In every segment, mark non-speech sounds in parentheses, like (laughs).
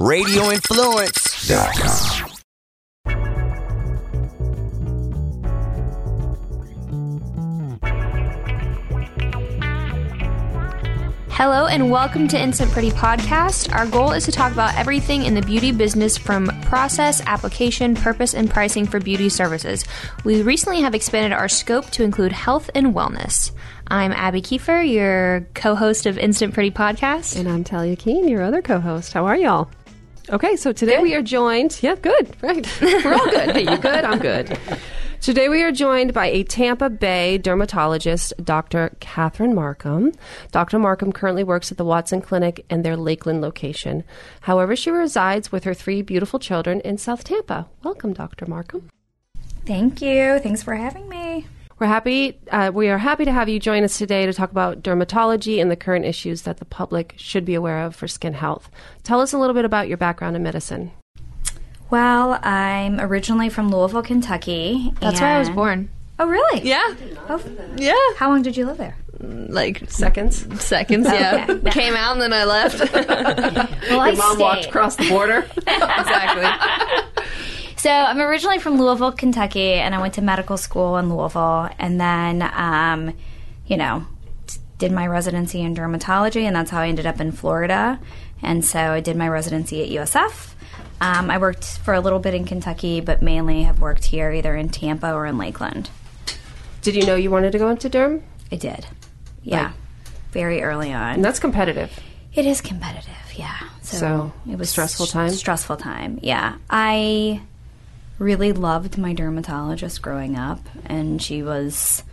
radioinfluence.com. Hello and welcome to Instant Pretty Podcast. Our goal is to talk about everything in the beauty business from process, application, purpose, and pricing for beauty services. We recently have expanded our scope to include health and wellness. I'm Abby Kiefer, your co host of Instant Pretty Podcast. And I'm Talia Keene, your other co host. How are y'all? Okay, so today we are joined. Yeah, good, right. (laughs) We're all good. Hey, you good? I'm good. Today we are joined by a Tampa Bay dermatologist, Dr. Catherine Markham. Dr. Markham currently works at the Watson Clinic and their Lakeland location. However, she resides with her three beautiful children in South Tampa. Welcome, Dr. Markham. Thank you. Thanks for having me. We're happy. Uh, we are happy to have you join us today to talk about dermatology and the current issues that the public should be aware of for skin health. Tell us a little bit about your background in medicine. Well, I'm originally from Louisville, Kentucky. That's where I was born. Oh, really? Yeah. Oh, Yeah. how long did you live there? Like Seconds. seconds, yeah. Okay. Came out and then I left. (laughs) Well, I Mom walked across the border. (laughs) exactly. (laughs) So I'm originally from Louisville, Kentucky, and I went to medical school in Louisville, and then, um, you know, did my residency in dermatology, and that's how I ended up in Florida. And so I did my residency at USF. Um, I worked for a little bit in Kentucky, but mainly have worked here, either in Tampa or in Lakeland. Did you know you wanted to go into derm? I did, yeah, Like- very early on. And that's competitive. It is competitive, yeah. So, So, it was stressful time? Stressful time, yeah. I really loved my dermatologist growing up, and she was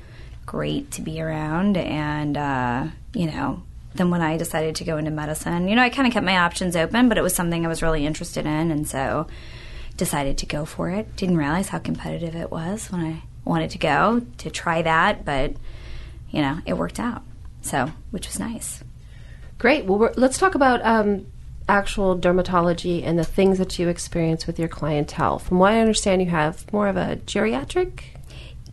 great to be around. And uh, you know, then when I decided to go into medicine, you know, I kind of kept my options open, but it was something I was really interested in, and so decided to go for it. Didn't realize how competitive it was when I wanted to go to try that, but you know, it worked out. So, which was nice. Great. Well, let's talk about um, actual dermatology and the things that you experience with your clientele. From what I understand, you have more of a geriatric.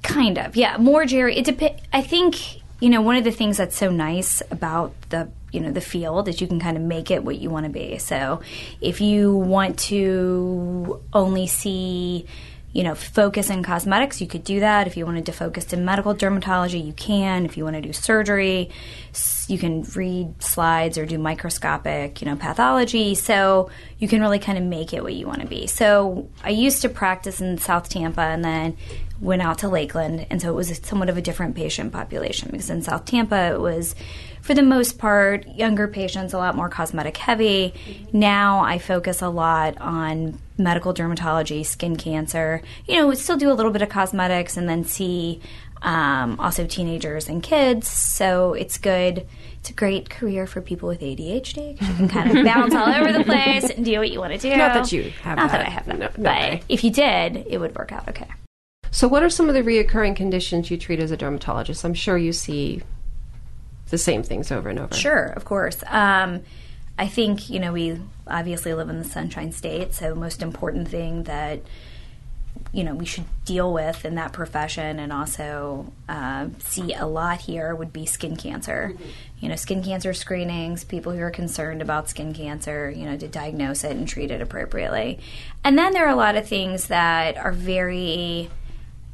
Kind of, yeah. More Jerry. It dep- I think you know one of the things that's so nice about the you know the field is you can kind of make it what you want to be. So if you want to only see you know focus in cosmetics, you could do that. If you wanted to focus in medical dermatology, you can. If you want to do surgery, you can read slides or do microscopic you know pathology. So you can really kind of make it what you want to be. So I used to practice in South Tampa and then went out to Lakeland, and so it was somewhat of a different patient population because in South Tampa it was, for the most part, younger patients, a lot more cosmetic heavy. Now I focus a lot on medical dermatology, skin cancer. You know, still do a little bit of cosmetics, and then see um, also teenagers and kids. So it's good. It's a great career for people with ADHD 'cause you can kind of bounce all over the (laughs) place and do what you want to do. Not that you have Not that, that. I have that. No- but if you did, it would work out okay. So, what are some of the reoccurring conditions you treat as a dermatologist? I'm sure you see the same things over and over. Sure, of course. Um, I think you know we obviously live in the Sunshine State, so most important thing that you know we should deal with in that profession and also uh, see a lot here would be skin cancer. You know, skin cancer screenings, people who are concerned about skin cancer, you know, to diagnose it and treat it appropriately. And then there are a lot of things that are very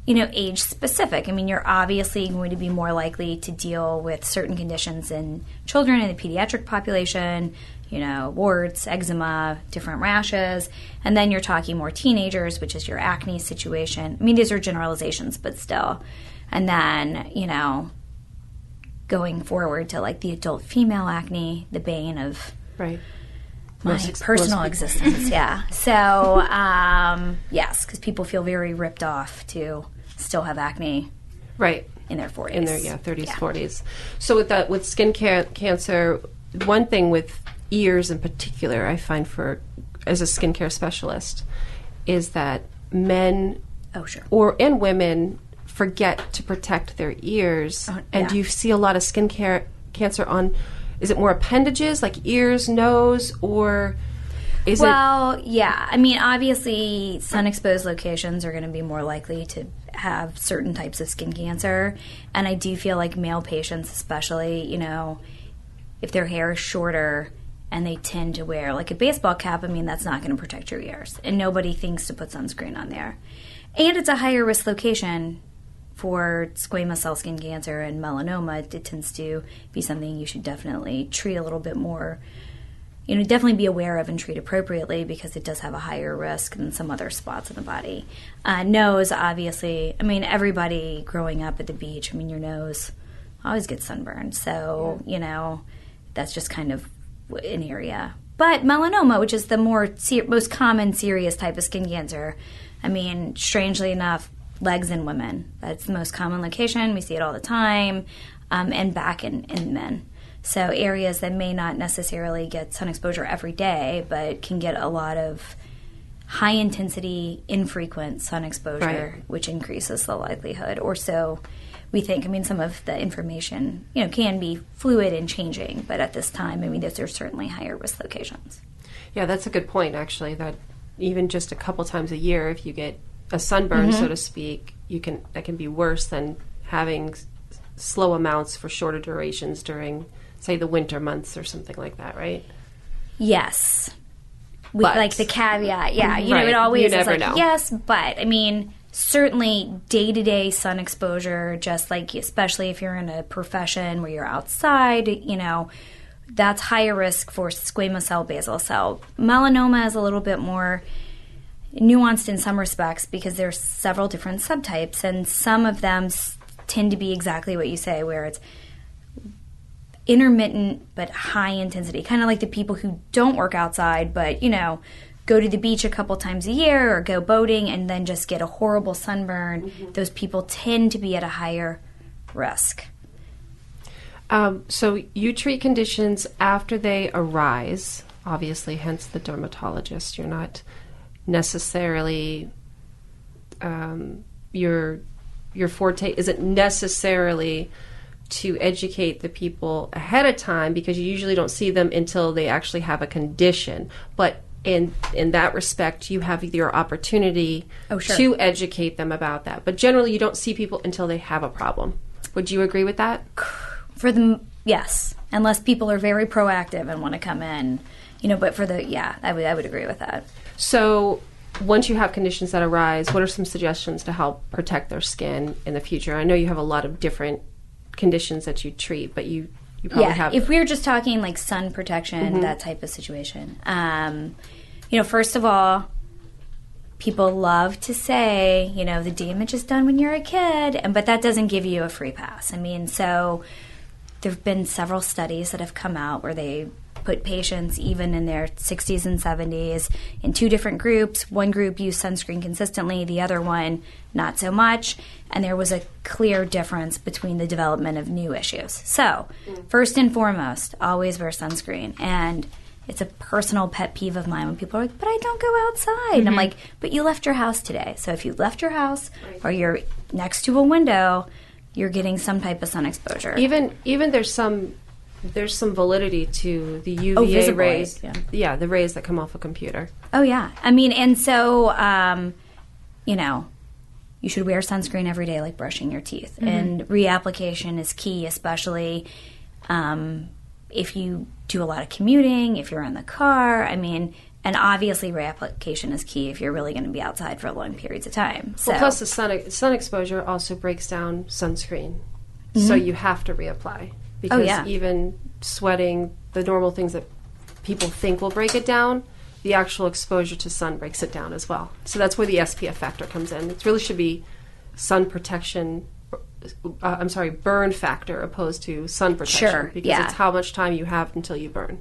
you know, age specific. I mean, you're obviously going to be more likely to deal with certain conditions in children in the pediatric population, you know, warts, eczema, different rashes. And then you're talking more teenagers, which is your acne situation. I mean, these are generalizations, but still. And then, you know, going forward to like the adult female acne, the bane of Right. my Most personal most existence. Yeah. So, um, yes, because people feel very ripped off to still have acne Right. in their 40s. in their yeah 30s 40s so with that with skin ca- cancer one thing with ears in particular i find for as a skincare specialist is that men Oh, sure. or and women forget to protect their ears Uh, and yeah. do you see a lot of skin care cancer on is it more appendages like ears nose or is it Well, yeah. I mean, obviously, sun exposed locations are going to be more likely to have certain types of skin cancer. And I do feel like male patients, especially, you know, if their hair is shorter, and they tend to wear like a baseball cap. I mean, that's not going to protect your ears, and nobody thinks to put sunscreen on there. And it's a higher risk location for squamous cell skin cancer and melanoma. It tends to be something you should definitely treat a little bit more you know, definitely be aware of and treat appropriately because it does have a higher risk than some other spots in the body. Uh, nose, obviously, I mean, everybody growing up at the beach, I mean, your nose always gets sunburned. So, you know, that's just kind of an area. But melanoma, which is the more ser- most common serious type of skin cancer, I mean, strangely enough, legs in women. That's the most common location. We see it all the time, um, and back in, in men. So areas that may not necessarily get sun exposure every day, but can get a lot of high intensity, infrequent sun exposure, right. which increases the likelihood. Or so we think. I mean, some of the information, you know, can be fluid and changing, but at this time, I mean, those are certainly higher risk locations. Yeah, that's a good point, actually, that even just a couple times a year, if you get a sunburn, mm-hmm. so to speak, you can that can be worse than having slow amounts for shorter durations during say the winter months or something like that, right? Yes. We, like the caveat, yeah. You right. know, it always is like know. yes, but I mean, certainly day to day sun exposure, just like especially if you're in a profession where you're outside, you know, that's higher risk for squamous cell, basal cell. Melanoma is a little bit more nuanced in some respects because there's several different subtypes, and some of them tend to be exactly what you say, where it's intermittent but high intensity, kind of like the people who don't work outside, but you know, go to the beach a couple times a year or go boating and then just get a horrible sunburn. Mm-hmm. Those people tend to be at a higher risk. Um, so you treat conditions after they arise, obviously, hence the dermatologist. You're not necessarily um, your your forte isn't necessarily to educate the people ahead of time because you usually don't see them until they actually have a condition. But in in that respect, you have your opportunity oh, sure. to educate them about that. But generally, you don't see people until they have a problem. Would you agree with that? For the yes, unless people are very proactive and want to come in, you know. But for the yeah, I would I would agree with that. So once you have conditions that arise, what are some suggestions to help protect their skin in the future? I know you have a lot of different conditions that you treat, but you you probably yeah, have. If we were just talking like sun protection, mm-hmm. that type of situation, um, you know, first of all, people love to say, you know, the damage is done when you're a kid, and but that doesn't give you a free pass. I mean, so there have been several studies that have come out where they put patients even in their 60s and 70s in two different groups. One group used sunscreen consistently, the other one not so much, and there was a clear difference between the development of new issues. So, first and foremost, always wear sunscreen and it's a personal pet peeve of mine when people are like, "But I don't go outside." Mm-hmm. And I'm like, "But you left your house today. So if you left your house or you're next to a window, you're getting some type of sun exposure." Even even there's some there's some validity to the UVA oh, rays. Yeah. yeah, the rays that come off a computer. Oh yeah, I mean, and so um, you know, you should wear sunscreen every day, like brushing your teeth. Mm-hmm. And reapplication is key, especially um, if you do a lot of commuting, if you're in the car. I mean, and obviously reapplication is key if you're really going to be outside for long periods of time. So. Well, plus the sun sun exposure also breaks down sunscreen, mm-hmm. so you have to reapply because oh, yeah. even sweating, the normal things that people think will break it down, the actual exposure to sun breaks it down as well. So that's where the SPF factor comes in. It really should be sun protection. Uh, I'm sorry, burn factor opposed to sun protection sure, because yeah. it's how much time you have until you burn.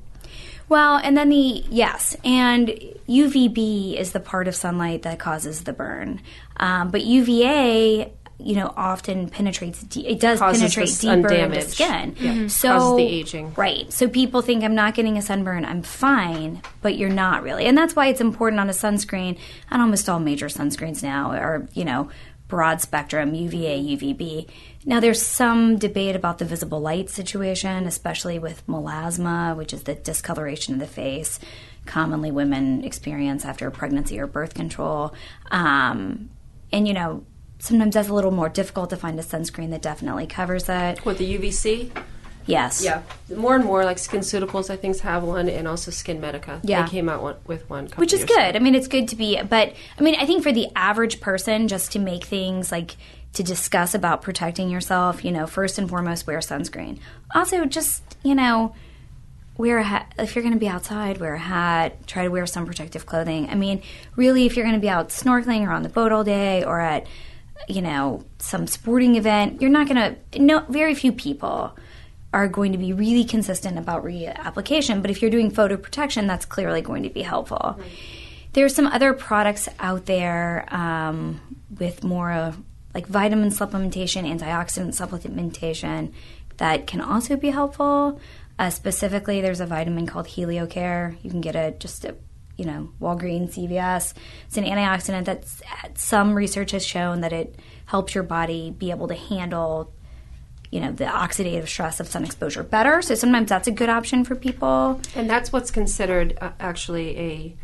Well, and then the yes, and UVB is the part of sunlight that causes the burn, um, but UVA you know often penetrates de- it does Causes penetrate deeper into skin. Yeah. mm-hmm. so Causes the aging. Right. So people think i'm not getting a sunburn i'm fine but you're not really. And that's why it's important on a sunscreen and almost all major sunscreens now are you know broad spectrum uva uvb now there's some debate about the visible light situation especially with melasma which is the discoloration of the face commonly women experience after pregnancy or birth control. Um, and you know sometimes that's a little more difficult to find a sunscreen that definitely covers it. What the UVC? Yes. Yeah, more and more like SkinCeuticals, I think, have one, and also Skin Medica. Yeah. they came out one, with one, which is good. I mean, it's good to be, but I mean, I think for the average person, just to make things like to discuss about protecting yourself, you know, first and foremost, wear sunscreen. Also, just you know, wear a hat if you're going to be outside. Wear a hat. Try to wear some protective clothing. I mean, really, if you're going to be out snorkeling or on the boat all day or at you know some sporting event, you're not going to. No, very few people are going to be really consistent about reapplication. But if you're doing photo protection, that's clearly going to be helpful. There's some other products out there um, with more of like vitamin supplementation, antioxidant supplementation that can also be helpful. Uh, specifically, there's a vitamin called HelioCare. You can get it just at you know Walgreens, CVS. It's an antioxidant that's some research has shown that it helps your body be able to handle you know the oxidative stress of sun exposure better. So sometimes that's a good option for people. and that's what's considered uh, actually a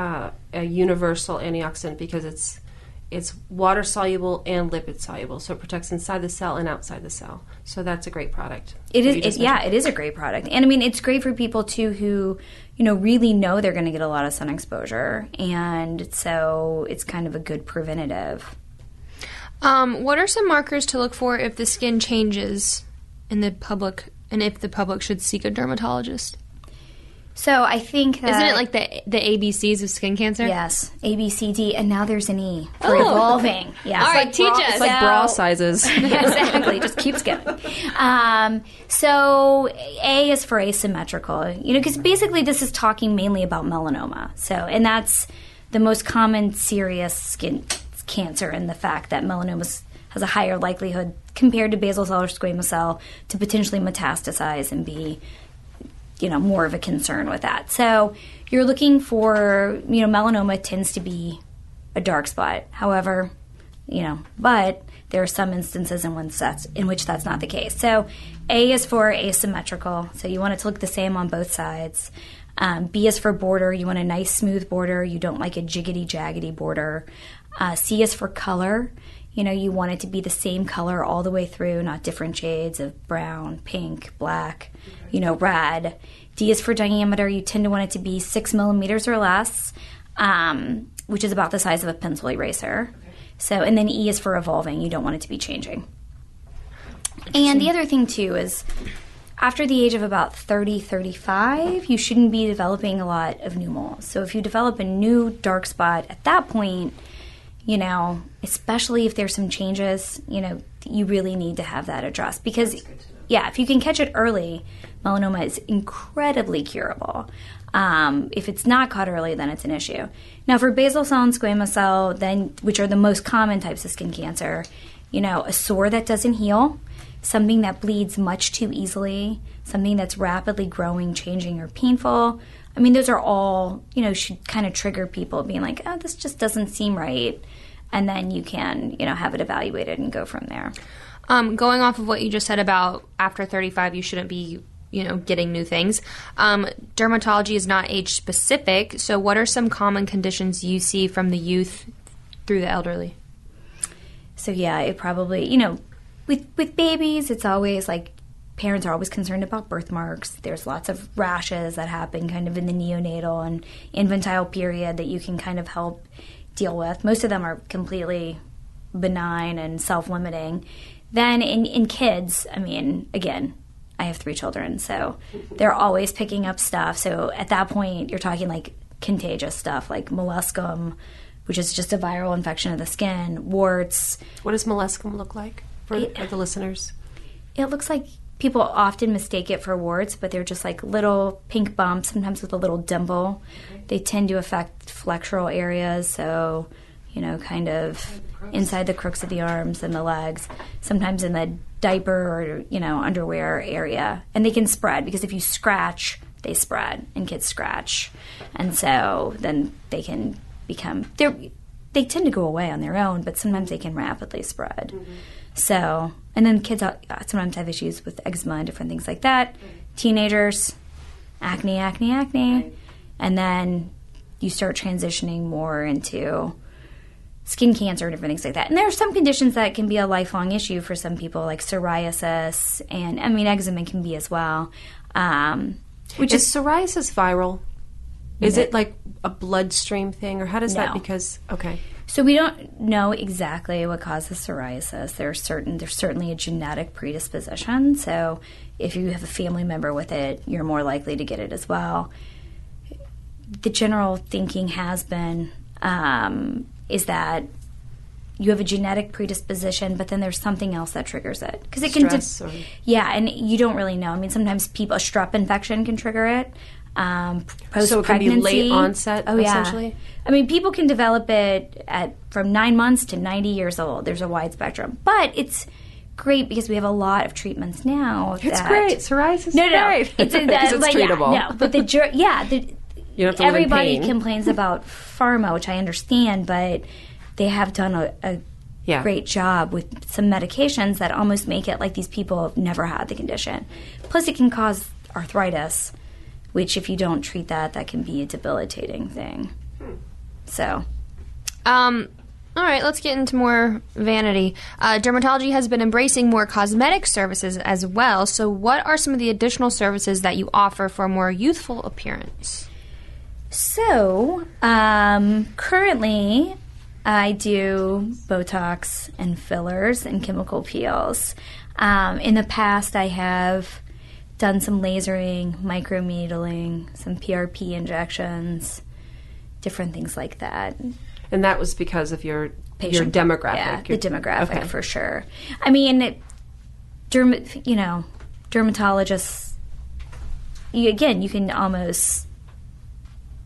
uh, a universal antioxidant because it's it's water soluble and lipid soluble, so it protects inside the cell and outside the cell. So that's a great product. It that is, you it, yeah, it is a great product, and I mean, it's great for people too who, you know, really know they're going to get a lot of sun exposure, and so it's kind of a good preventative. Um, what are some markers to look for if the skin changes in the public, and if the public should seek a dermatologist? So I think that Isn't it like the the ABCs of skin cancer? yes, A, B, C, D, and now there's an E for Oh. evolving. (laughs) Yeah, All right, teach us. It's like So- bra sizes. (laughs) Exactly. Just keeps going. Um, so A is for asymmetrical. You know, because basically this is talking mainly about melanoma. So, and that's the most common serious skin cancer, and the fact that melanoma has a higher likelihood compared to basal cell or squamous cell to potentially metastasize and be you know more of a concern with that. So you're looking for you know melanoma tends to be a dark spot. However, you know, but there are some instances in which that's in which that's not the case. So A is for asymmetrical. So you want it to look the same on both sides. Um, B is for border. You want a nice smooth border. You don't like a jiggity jaggedy border. Uh, C is for color. You know, you want it to be the same color all the way through, not different shades of brown, pink, black, you know, red. D is for diameter. You tend to want it to be six millimeters or less, um, which is about the size of a pencil eraser. So, and then E is for evolving. You don't want it to be changing. And the other thing, too, is after the age of about 30, 35, you shouldn't be developing a lot of new moles. So, if you develop a new dark spot at that point, you know, especially if there's some changes, you know, you really need to have that addressed because, yeah, if you can catch it early, melanoma is incredibly curable. Um, if it's not caught early, then it's an issue. Now, for basal cell and squamous cell, then which are the most common types of skin cancer, you know, a sore that doesn't heal, something that bleeds much too easily, something that's rapidly growing, changing, or painful. I mean, those are all, you know, should kind of trigger people being like, oh, this just doesn't seem right. And then you can, you know, have it evaluated and go from there. Um, going off of what you just said about after 35, you shouldn't be, you know, getting new things. Um, dermatology is not age specific. So, what are some common conditions you see from the youth through the elderly? So yeah, it probably you know, with with babies, it's always like parents are always concerned about birthmarks. There's lots of rashes that happen kind of in the neonatal and infantile period that you can kind of help deal with. Most of them are completely benign and self-limiting. Then in in kids, I mean, again, I have three children, so they're always picking up stuff. So at that point, you're talking like contagious stuff like molluscum, which is just a viral infection of the skin, warts. What does molluscum look like for, for the listeners? It looks like people often mistake it for warts, but they're just like little pink bumps, sometimes with a little dimple. They tend to affect flexural areas, so you know, kind of inside the crooks of the arms and the legs, sometimes in the diaper or you know underwear area, and they can spread because if you scratch, they spread, and kids scratch, and so then they can become they they tend to go away on their own, but sometimes they can rapidly spread. Mm-hmm. So, and then kids uh, sometimes have issues with eczema and different things like that. Teenagers, acne, acne, acne, and then you start transitioning more into skin cancer and different things like that. And there are some conditions that can be a lifelong issue for some people, like psoriasis, and I mean eczema can be as well. Um, which is, is psoriasis viral? Is it like a bloodstream thing, or how does no. that? Because okay, so we don't know exactly what causes psoriasis. There's certain there's certainly a genetic predisposition. So if you have a family member with it, you're more likely to get it as well. The general thinking has been um, is that you have a genetic predisposition, but then there's something else that triggers it because it can. De- yeah, and you don't really know. I mean, sometimes people a strep infection can trigger it. Um, post so be late onset. Oh yeah. I mean, people can develop it at from nine months to ninety years old. There's a wide spectrum, but it's great because we have a lot of treatments now. It's great. Psoriasis. No, no, great. it's, a, (laughs) that, it's like, treatable. Yeah, no, but the yeah, the, (laughs) everybody complains (laughs) about pharma, which I understand, but they have done a, a yeah. great job with some medications that almost make it like these people have never had the condition. Plus, it can cause arthritis, which if you don't treat that, that can be a debilitating thing. So, um, all right, let's get into more vanity. Uh, dermatology has been embracing more cosmetic services as well. So, what are some of the additional services that you offer for a more youthful appearance? So, um, currently, I do Botox and fillers and chemical peels. Um, in the past, I have done some lasering, microneedling, some PRP injections, different things like that. And that was because of your Patient, your demographic. Yeah, the demographic okay. for sure. I mean, it, derm, you know, dermatologists. You, again, you can almost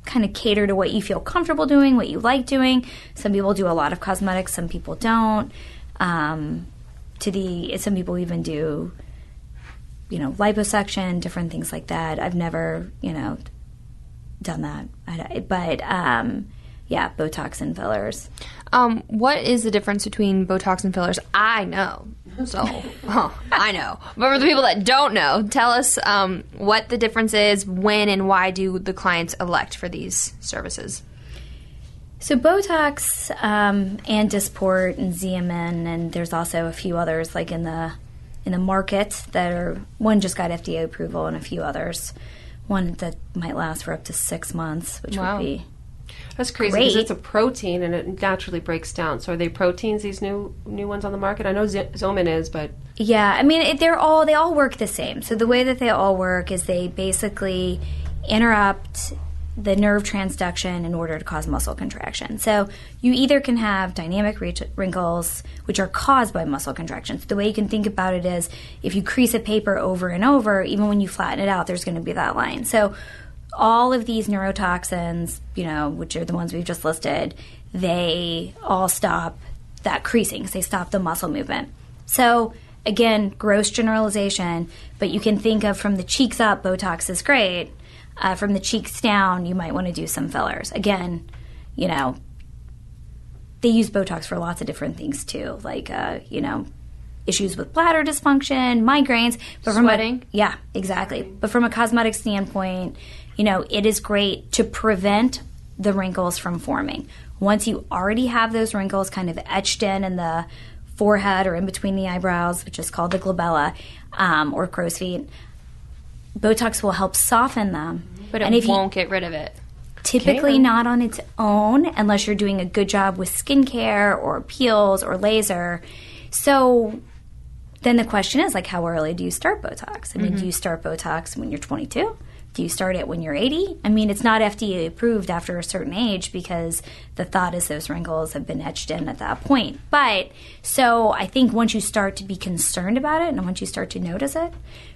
kind of cater to what you feel comfortable doing, what you like doing. Some people do a lot of cosmetics, some people don't. Um, to the some people even do, you know, liposuction, different things like that. I've never, you know, done that, but um, yeah, Botox and fillers. Um, what is the difference between Botox and fillers? I know. So, (laughs) huh, I know. But for the people that don't know, tell us um, what the difference is, when and why do the clients elect for these services? So Botox um, and Dysport and Xeomin, and there's also a few others like in the in the market that are one just got FDA approval, and a few others. One that might last for up to six months, which wow. would be that's crazy because it's a protein and it naturally breaks down. So are they proteins? These new new ones on the market? I know Z- Xeomin is, but yeah, I mean it, they're all they all work the same. So the way that they all work is they basically interrupt the nerve transduction in order to cause muscle contraction. So you either can have dynamic wrinkles, which are caused by muscle contractions. The way you can think about it is if you crease a paper over and over, even when you flatten it out, there's going to be that line. So all of these neurotoxins, you know, which are the ones we've just listed, they all stop that creasing they stop the muscle movement. So, again, gross generalization, but you can think of from the cheeks up, Botox is great. Uh, from the cheeks down, you might want to do some fillers. Again, you know, they use Botox for lots of different things too, like, uh, you know, issues with bladder dysfunction, migraines. But Sweating. From a, yeah, exactly. But from a cosmetic standpoint, you know, it is great to prevent the wrinkles from forming. Once you already have those wrinkles kind of etched in in the forehead or in between the eyebrows, which is called the glabella um, or crow's feet, Botox will help soften them. But it and if won't you, get rid of it. Typically not on its own unless you're doing a good job with skincare or peels or laser. So then the question is like how early do you start Botox? I mean, mm-hmm. do you start Botox when you're 22? Do you start it when you're 80? I mean, it's not FDA approved after a certain age because the thought is those wrinkles have been etched in at that point. But so I think once you start to be concerned about it and once you start to notice it,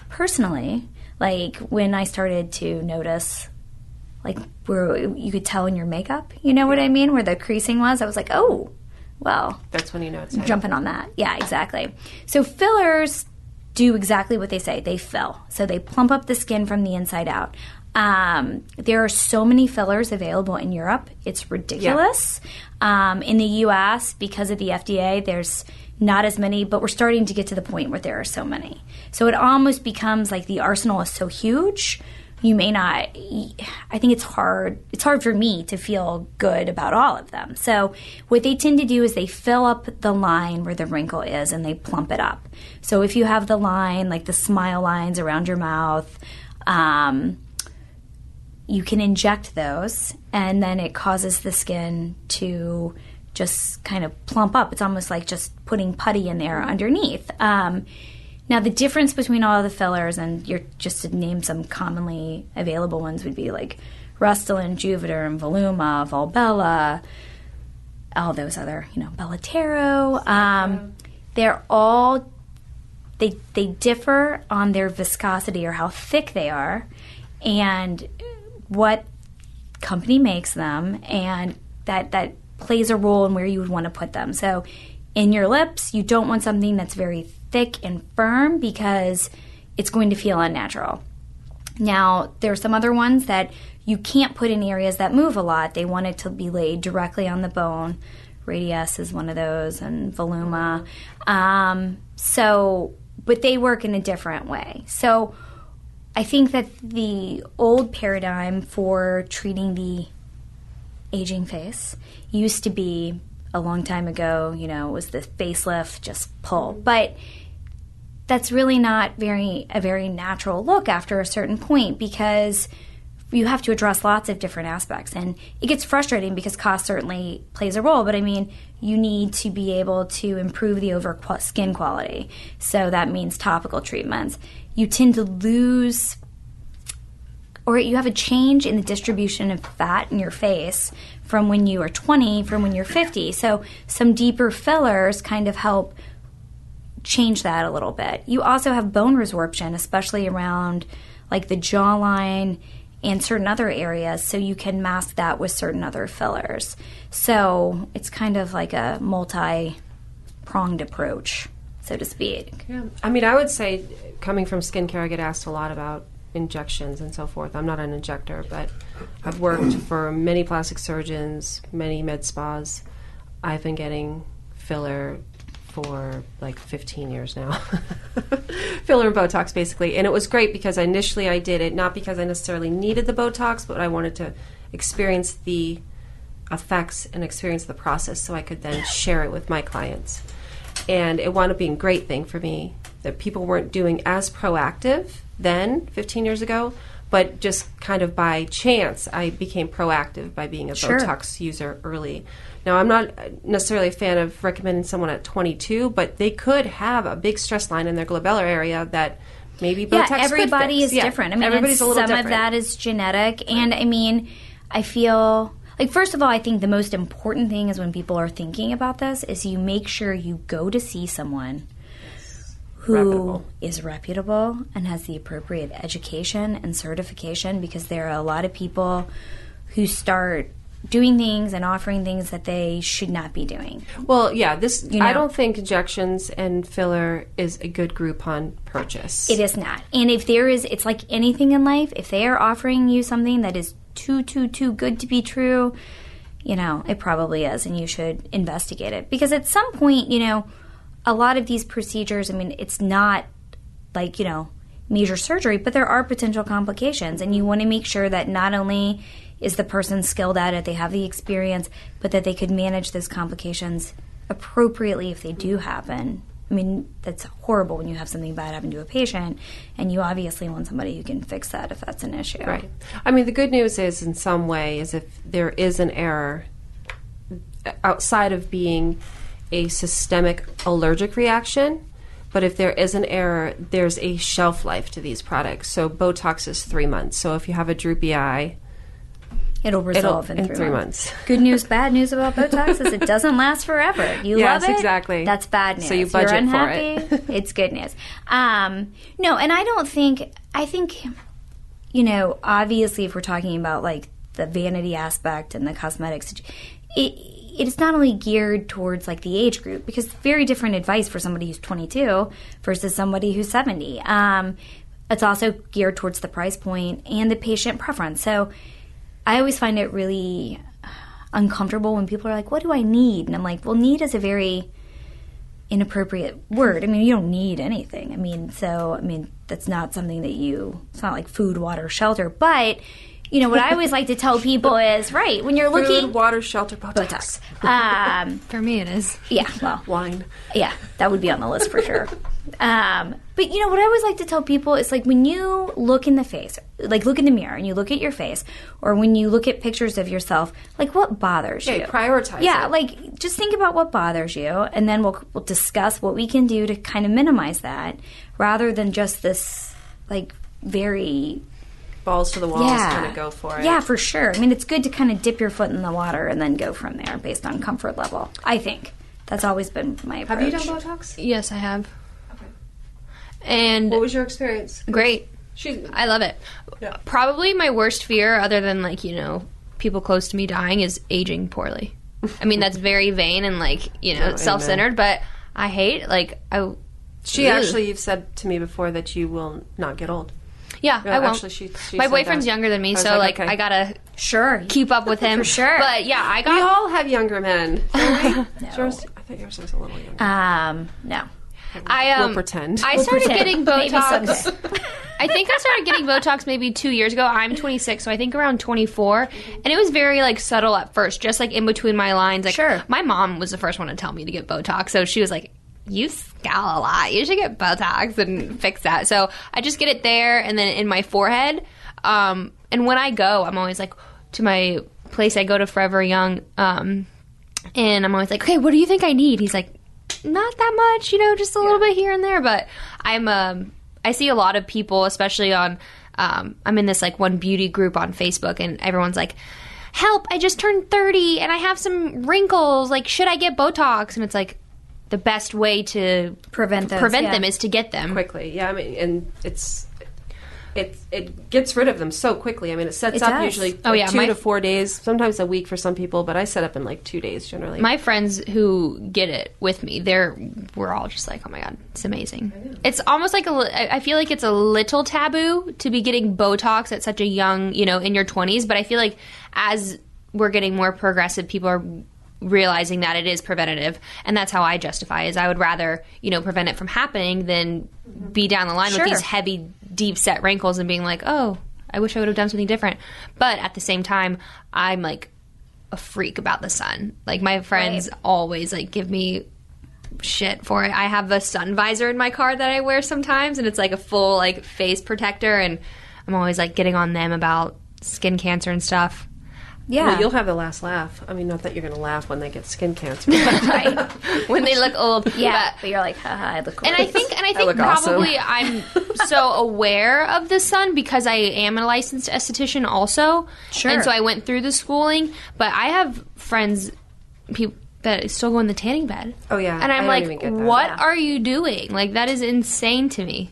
personally, like when I started to notice like where you could tell in your makeup, you know what I mean, where the creasing was, I was like, oh, well, that's when you know it's jumping on that. Yeah, exactly. So fillers do exactly what they say. They fill. So they plump up the skin from the inside out. Um, there are so many fillers available in Europe. It's ridiculous. Yeah. Um, in the U.S., because of the FDA, there's not as many, but we're starting to get to the point where there are so many. So it almost becomes like the arsenal is so huge. you may not i think it's hard it's hard for me to feel good about all of them so what they tend to do is they fill up the line where the wrinkle is and they plump it up so if you have the line like the smile lines around your mouth um, you can inject those and then it causes the skin to just kind of plump up. It's almost like just putting putty in there underneath. Um, now, the difference between all the fillers, and you're just to name some commonly available ones, would be like Restylane, Juvederm, Voluma, Volbella, all those other, you know, Belotero. Um, they're all they they differ on their viscosity or how thick they are, and what company makes them, and that that plays a role in where you would want to put them. So, in your lips, you don't want something that's very thick and firm because it's going to feel unnatural. Now, there are some other ones that you can't put in areas that move a lot. They want it to be laid directly on the bone. Radiesse is one of those, and Voluma. Um, so, but they work in a different way. So, I think that the old paradigm for treating the aging face. Used to be a long time ago, you know, was the facelift, just pull. Mm-hmm. But that's really not very a very natural look after a certain point because you have to address lots of different aspects. And it gets frustrating because cost certainly plays a role but i mean you need to be able to improve the over skin quality. So that means topical treatments. You tend to lose or you have a change in the distribution of fat in your face from when you are 20 from when you're 50 so some deeper fillers kind of help change that a little bit. You also have bone resorption, especially around like the jawline and certain other areas, so you can mask that with certain other fillers. So it's kind of like a multi pronged approach, so to speak. Yeah. I mean, I would say, coming from skincare, I get asked a lot about injections and so forth. I'm not an injector, but I've worked for many plastic surgeons, many med spas. I've been getting filler for like 15 years now. (laughs) Filler and Botox, basically. And it was great because initially I did it not because I necessarily needed the Botox, but I wanted to experience the effects and experience the process so I could then share it with my clients. And it wound up being a great thing for me that people weren't doing as proactive then, 15 years ago, but just kind of by chance, I became proactive by being a sure. Botox user early. Now, I'm not necessarily a fan of recommending someone at 22, but they could have a big stress line in their glabellar area that maybe Botox yeah, everybody is yeah, different. I mean, everybody's a little some different. of that is genetic, and I mean, I feel like first of all, I think the most important thing is when people are thinking about this is you make sure you go to see someone who reputable. is reputable and has the appropriate education and certification because there are a lot of people who start doing things and offering things that they should not be doing. Well, yeah, this you know? I don't think injections and filler is a good Groupon purchase. It is not. And if there is it's like anything in life, if they are offering you something that is too too too good to be true, you know, it probably is and you should investigate it because at some point, you know, a lot of these procedures, I mean, it's not like, you know, major surgery, but there are potential complications and you want to make sure that not only is the person skilled at it, they have the experience, but that they could manage those complications appropriately if they do happen. I mean, that's horrible when you have something bad happen to a patient, and you obviously want somebody who can fix that if that's an issue. Right. I mean, the good news is, in some way, is if there is an error outside of being a systemic allergic reaction, but if there is an error, there's a shelf life to these products. So Botox is three months. So if you have a droopy eye, It'll resolve It'll, in, three, three months. months. Good news, (laughs) bad news about Botox is it doesn't last forever. You yes, love it, exactly. That's bad news. So you budget You're unhappy, for it. (laughs) it's good news. Um, no, and I don't think. I think, you know, obviously, if we're talking about like the vanity aspect and the cosmetics, it it's not only geared towards like the age group because very different advice for somebody who's 22 versus somebody who's 70. Um, it's also geared towards the price point and the patient preference. So I always find it really uncomfortable when people are like, "What do I need?" And I'm like, "Well, need is a very inappropriate word. I mean, you don't need anything. I mean, so I mean, that's not something that you. It's not like food, water, shelter. But you know what I always like to tell (laughs) people is right when you're looking Food, water, shelter, Botox. Botox. Um, (laughs) For me, it is. yeah, well, (laughs) Wine. yeah, that would be on the list for sure. Um, but you know what I always like to tell people is like when you look in the face, like look in the mirror and you look at your face, or when you look at pictures of yourself, like what bothers Yeah, you? prioritize Yeah, it. like just think about what bothers you, and then we'll we'll discuss what we can do to kind of minimize that, rather than just this like very Balls to the walls, yeah kind of go for it. Yeah, for sure. I mean, it's good to kind of dip your foot in the water and then go from there based on comfort level. I think that's always been my approach. Have you done Botox? Yes, I have. Okay. And What was your experience? great. She's I love it. Yeah. Probably my worst fear, other than like, you know, people close to me dying, is aging poorly. I mean, that's very vain and like, you know, Oh, self centered, but I hate, like, I. She Ugh. actually, you've said to me before that you will not get old. Yeah, Yeah, I won't. actually, she- she my boyfriend's that. younger than me, so like, like, okay. I gotta Sure. keep up with him. For sure. But yeah, I got. We all have younger men. don't we? (laughs) Yours, I think yours was a little younger. Um, no. I um, We'll pretend. I started pretend. getting Botox. (laughs) I think I started getting Botox maybe two years ago. I'm 26, so I think around 24, and it was very like subtle at first, just like in between my lines. Like, Sure. my mom was the first one to tell me to get Botox, so she was like, "You scowl a lot. You should get Botox and fix that." So I just get it there, and then in my forehead. Um, and when I go, I'm always like to my place. I go to Forever Young, um, and I'm always like, "Okay, what do you think I need?" He's like, not that much, you know, just a little bit here and there. But I'm, um, I see a lot of people, especially on, um, I'm in this like one beauty group on Facebook, and everyone's like, "Help! I just turned 30 and I have some wrinkles. Like, should I get Botox?" And it's like, the best way to Prevent those, prevent yeah. them is to get them. quickly. Yeah, I mean, and it's it it gets rid of them so quickly. I mean, it sets It up usually Oh, like, yeah, two my- to four days, sometimes a week for some people, but I set up in like two days generally. My friends who get it with me, they're we're all just like, oh my god, it's amazing. It's almost like a. I feel like it's a little taboo to be getting Botox at such a young, you know, in your twenties. But I feel like as we're getting more progressive, people are realizing that it is preventative, and that's how I justify. Is I would rather you know prevent it from happening than be down the line Sure. with these heavy, deep set wrinkles and being like, oh, I wish I would have done something different. But at the same time, I'm like a freak about the sun. Like my friends Right. always like give me shit for it. I have a sun visor in my car that I wear sometimes and it's like a full like face protector and I'm always like getting on them about skin cancer and stuff. Yeah. Well, you'll have the last laugh. I mean, not that you're going to laugh when they get skin cancer. (laughs) right. (laughs) When they look old. Yeah. But- But you're like, haha, I look and I think and I think awesome. probably I'm (laughs) so aware of the sun because I am a licensed esthetician also. Sure. And so I went through the schooling, but I have friends people that still go in the tanning bed. Oh, yeah. And I I'm like, even get that. what Yeah. are you doing? Like that is insane to me.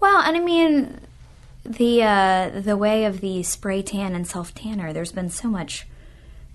Well, and I mean, the uh, the way of the spray tan and self tanner, there's been so much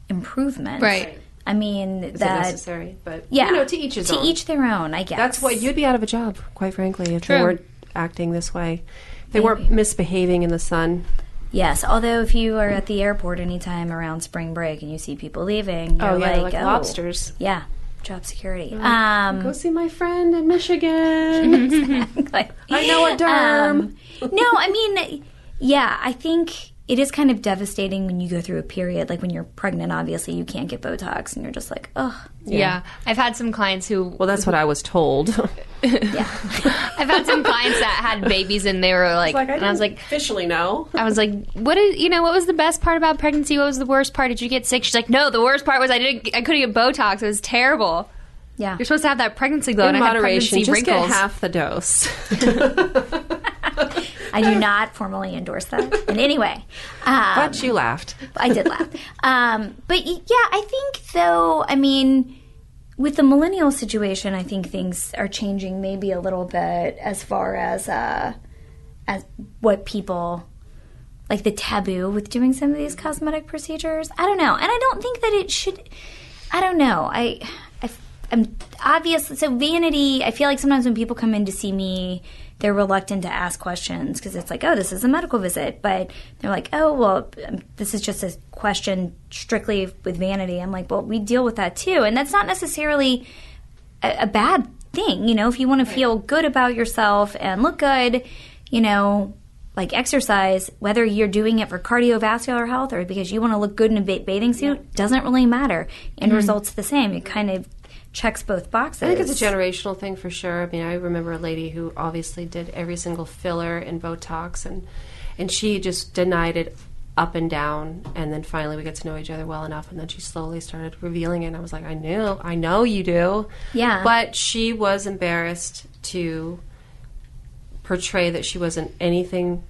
improvement. Right. I mean, Is it that necessary? But, yeah, you know, to each his to own. each their own. I guess That's what you'd be out of a job, quite frankly, if True. they weren't acting this way. They weren't misbehaving in the sun. Yes, although if you are at the airport anytime around spring break and you see people leaving, you're Oh, yeah, like, like oh, lobsters. Yeah, job security. Um, Go see my friend in Michigan. (laughs) (laughs) like- I know a derm. Um, no, I mean, yeah, I think it is kind of devastating when you go through a period like when you're pregnant. Obviously, you can't get Botox, and you're just like, ugh. Yeah. I've had some clients who well, that's what I was told. (laughs) Yeah, (laughs) I've had some clients that had babies and they were like, and I was like officially no. I was like, "What is you know? What was the best part about pregnancy? What was the worst part? Did you get sick?" She's like, "No, the worst part was I didn't. I couldn't get Botox. It was terrible. yeah. You're supposed to have that pregnancy glow, In and I had moderation, pregnancy just wrinkles." get half the dose. (laughs) I do not formally endorse that in any way. Um, but you laughed. I did laugh. Um, but yeah, I think though, I mean, with the millennial situation, I think things are changing maybe a little bit as far as uh, as what people like the taboo with doing some of these cosmetic procedures. I don't know, and I don't think that it should. I don't know. I, I I'm obvious. So vanity. I feel like sometimes when people come in to see me, they're reluctant to ask questions because it's like, oh, this is a medical visit, but they're like, oh, well, um, this is just a question strictly with vanity. I'm like, well, we deal with that too, and that's not necessarily a, a bad thing. You know, if you want to feel good about yourself and look good, you know, like exercise, whether you're doing it for cardiovascular health or because you want to look good in a ba- bathing suit, doesn't really matter. End result's the same. It kind of checks both boxes. I think it's a generational thing for sure. I mean, I remember a lady who obviously did every single filler and Botox, and and she just denied it up and down. And then finally, we got to know each other well enough, and then she slowly started revealing it. And I was like, I knew, I know you do. Yeah. But she was embarrassed to portray that she wasn't anything,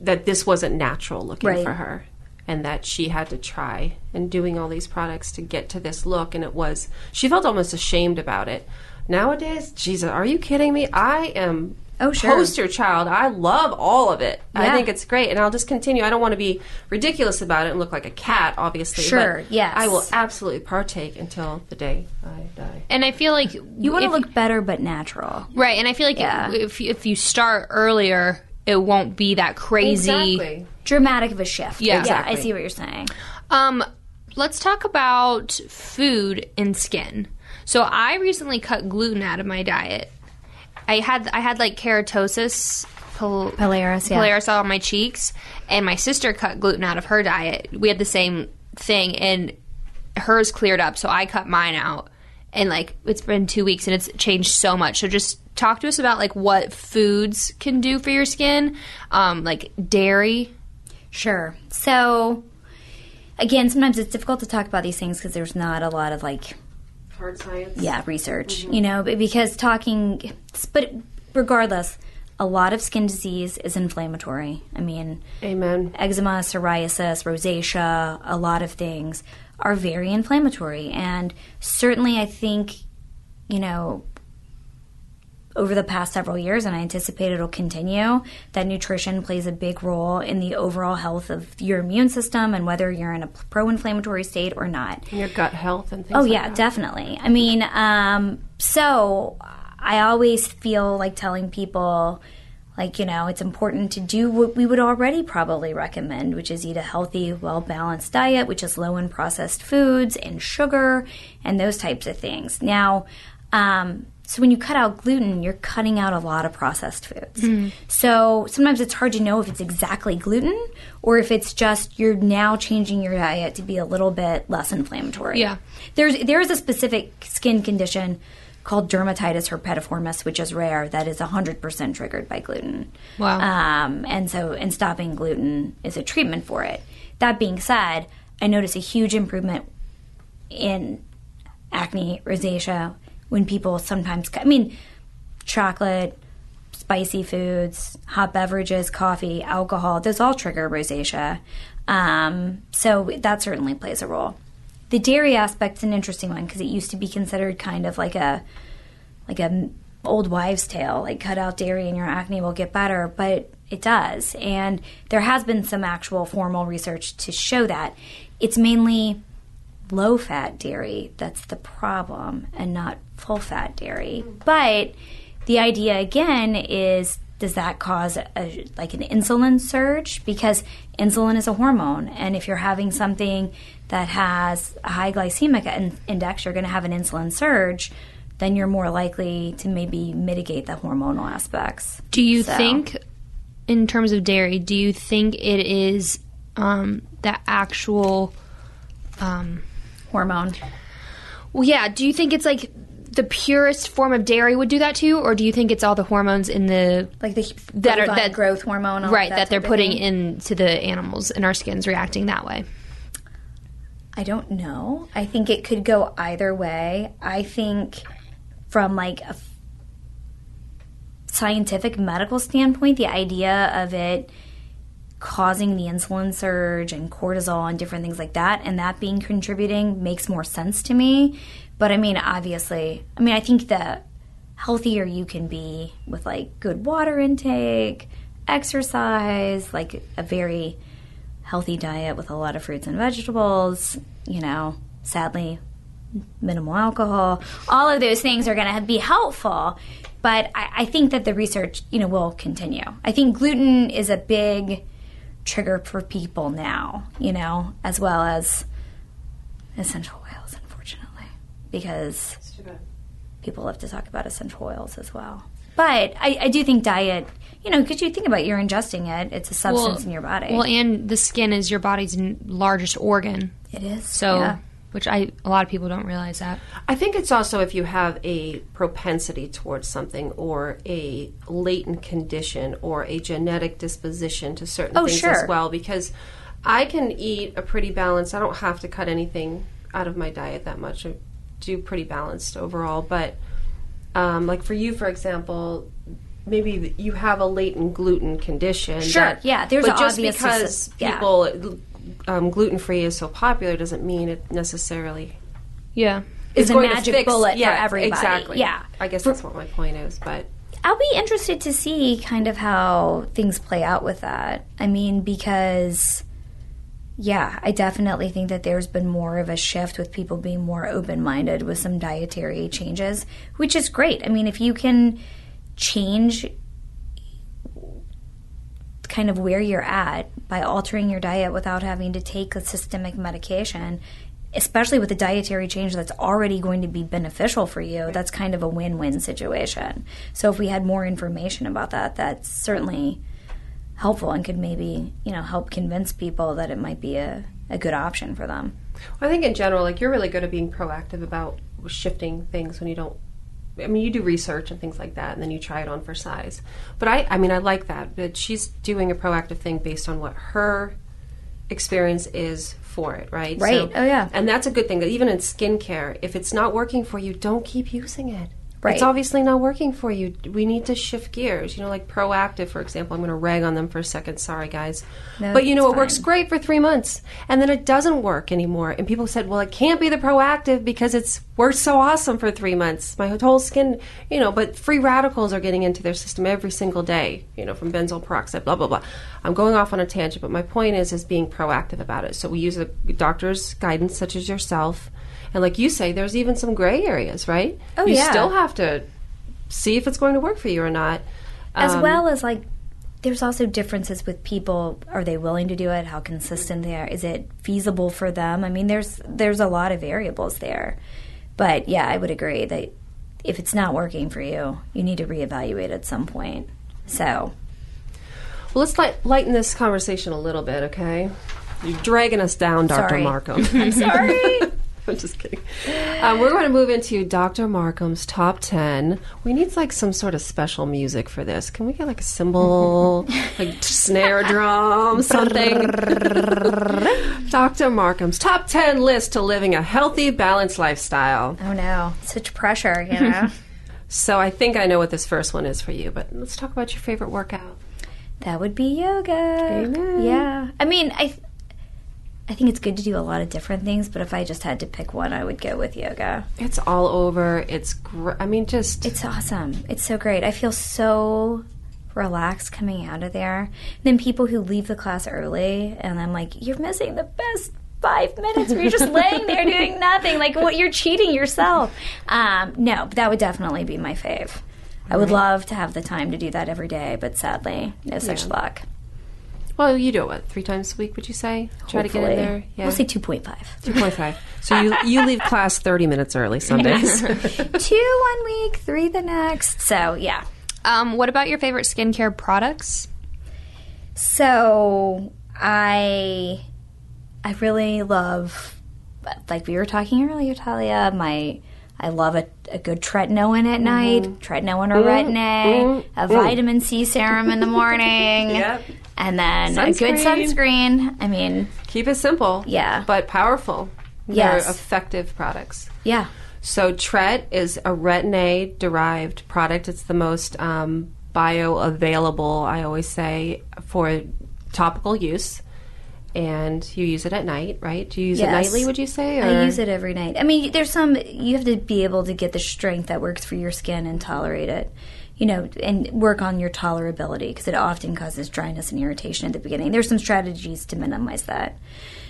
that this wasn't natural looking Right. for her. And that she had to try and doing all these products to get to this look, and it was she felt almost ashamed about it. Nowadays, Jesus, are you kidding me? I am Oh, sure. poster child. I love all of it. I think it's great, and I'll just continue. I don't want to be ridiculous about it and look like a cat, obviously. Sure, but yes. I will absolutely partake until the day I die. And I feel like you want to look better but natural. right, and I feel like Yeah. if if you start earlier, it won't be that crazy. Exactly. Dramatic of a shift. Yeah. yeah, Exactly. I see what you're saying. Um, let's talk about food and skin. So I recently cut gluten out of my diet. I had I had like keratosis, pil- Pilaris, yeah. Pilaris on my cheeks, and my sister cut gluten out of her diet. We had the same thing, and hers cleared up, so I cut mine out. And like it's been two weeks, and it's changed so much. So just talk to us about like what foods can do for your skin, um, like dairy. Sure. So, again, sometimes it's difficult to talk about these things because there's not a lot of like Hard science. yeah research you know because talking but regardless a lot of skin disease is inflammatory i mean Amen. eczema psoriasis rosacea a lot of things are very inflammatory and certainly i think you know over the past several years, and I anticipate it'll continue, that nutrition plays a big role in the overall health of your immune system and whether you're in a pro inflammatory state or not. And your gut health and things. Oh like yeah, that. definitely. I mean, um, so I always feel like telling people, like you know, it's important to do what we would already probably recommend, which is eat a healthy, well balanced diet, which is low in processed foods and sugar and those types of things. Now. Um, so when you cut out gluten, you're cutting out a lot of processed foods. So sometimes it's hard to know if it's exactly gluten or if it's just you're now changing your diet to be a little bit less inflammatory. Yeah. There's there is a specific skin condition called dermatitis herpetiformis, which is rare, that is 100% triggered by gluten. Wow. Um, and so, and stopping gluten is a treatment for it. That being said, I notice a huge improvement in acne, rosacea, when people sometimes, I mean, chocolate, spicy foods, hot beverages, coffee, alcohol, those all trigger rosacea. Um, so that certainly plays a role. The dairy aspect's an interesting one because it used to be considered kind of like a like a old wives' tale, like cut out dairy and your acne will get better, but it does. And there has been some actual formal research to show that it's mainly low fat dairy that's the problem and not full fat dairy. Mm. But the idea again is does that cause a, like an insulin surge because insulin is a hormone and if you're having something that has a high glycemic in- index you're going to have an insulin surge then you're more likely to maybe mitigate the hormonal aspects Do you So- think, in terms of dairy, do you think it is um, the actual? Um, hormone well, yeah. Do you think it's like the purest form of dairy would do that too, or do you think it's all the hormones in the like the That are- that- growth hormone right that, they're putting into the animals and our skins reacting that way? I don't know. I think it could go either way. I think from like a scientific medical standpoint, the idea of it causing the insulin surge and cortisol and different things like that and that being contributing makes more sense to me. But I mean, obviously, I mean, I think the healthier you can be with like good water intake, exercise, like a very healthy diet with a lot of fruits and vegetables, you know, sadly, minimal alcohol, all of those things are going to be helpful. But I, I think that the research, you know, will continue. I think gluten is a big trigger for people now, you know, as well as essential because people love to talk about essential oils as well. But I, I do think diet, you know, because you think about it, you're ingesting it, it's a substance in your body. Well, and the skin is your body's largest organ. it is. So, yeah. which I a lot of people don't realize that. I think it's also if you have a propensity towards something or a latent condition or a genetic disposition to certain Oh, things sure. as well. Because I can eat a pretty balanced, I don't have to cut anything out of my diet that much. I do pretty balanced overall. But um, like for you, for example, maybe you have a latent gluten condition. Sure, that- yeah, there's but a just obvious because dis- yeah. people um, gluten free is so popular doesn't mean it necessarily Yeah. Is a magic fix- bullet for yeah, everybody. Exactly. Yeah. I guess that's what my point is. But I'll be interested to see kind of how things play out with that. I mean, because, yeah, I definitely think that there's been more of a shift with people being more open minded with some dietary changes, which is great. I mean, if you can change kind of where you're at by altering your diet without having to take a systemic medication, especially with a dietary change that's already going to be beneficial for you, that's kind of a win win situation. So if we had more information about that, that's certainly helpful and could maybe, you know, help convince people that it might be a, a good option for them. I think in general, like you're really good at being proactive about shifting things when you don't. I mean, you do research and things like that, and then you try it on for size. But I, I mean, I like that. But she's doing a proactive thing based on what her experience is for it, right? Right. Oh, yeah. And that's a good thing. That even in skincare, if it's not working for you, don't keep using it. Right. It's obviously not working for you. We need to shift gears. You know, like Proactiv, for example. I'm going to rag on them for a second. Sorry, guys. No, but you know, it works great for three months, and then it doesn't work anymore. And people said, "Well, it can't be the Proactiv because it's worked so awesome for three months. My whole skin, you know." But free radicals are getting into their system every single day. You know, from benzoyl peroxide, blah blah blah. I'm going off on a tangent, but my point is, is being proactive about it. So we use a doctor's guidance, such as yourself, and like you say, there's even some gray areas, right? Oh, you yeah. still have to see if it's going to work for you or not. As Um, well as like there's also differences with people are they willing to do it how consistent they are is it feasible for them i mean there's there's a lot of variables there but yeah i would agree that if it's not working for you you need to reevaluate at some point so Well, let's light, lighten this conversation a little bit, okay? You're dragging us down, Dr. Sorry. Markham. (laughs) i'm sorry (laughs) (laughs) I'm just kidding. Um, we're going to move into Dr. Markham's top 10. We need like some sort of special music for this. Can we get like a cymbal, (laughs) like snare drum, something? (laughs) Dr. Markham's top 10 list to living a healthy, balanced lifestyle. oh no such pressure you know So I think I know what this first one is for you, but let's talk about your favorite workout. that would be yoga Amen. yeah i mean i I think it's good to do a lot of different things, but if I just had to pick one, I would go with yoga. It's all over. It's gr- I mean, just It's awesome. It's so great. I feel so relaxed coming out of there. then people who leave the class early, and I'm like, you're missing the best five minutes where you're just laying there doing (laughs) nothing. Like, what? You're cheating yourself. Um, no, but that would definitely be my fave. I would love to have the time to do that every day, but sadly, no such luck. Well, you do it what three times a week? Would you say? Try to get in there. Yeah, We'll say 2.5. two point five. So you you leave class thirty minutes early some days. (laughs) Two one week, three the next. So, yeah. Um, what about your favorite skincare products? So I I really love like we were talking earlier, Talia, my I love a, a good tretinoin at mm-hmm. night, tretinoin or retin-A, a mm-hmm. mm-hmm. vitamin C serum in the morning, (laughs) Yep. and then a good Sunscreen. sunscreen. I mean, Keep it simple. Yeah. but powerful. Yes. They're effective products. yeah, So Tret is a retin A derived product. It's the most um, bioavailable, I always say, for topical use. And you use it at night, right? Do you use it nightly? Would you say? I use it every night. I mean, there's some you have to be able to get the strength that works for your skin and tolerate it. You know, and work on your tolerability because it often causes dryness and irritation at the beginning. There's some strategies to minimize that.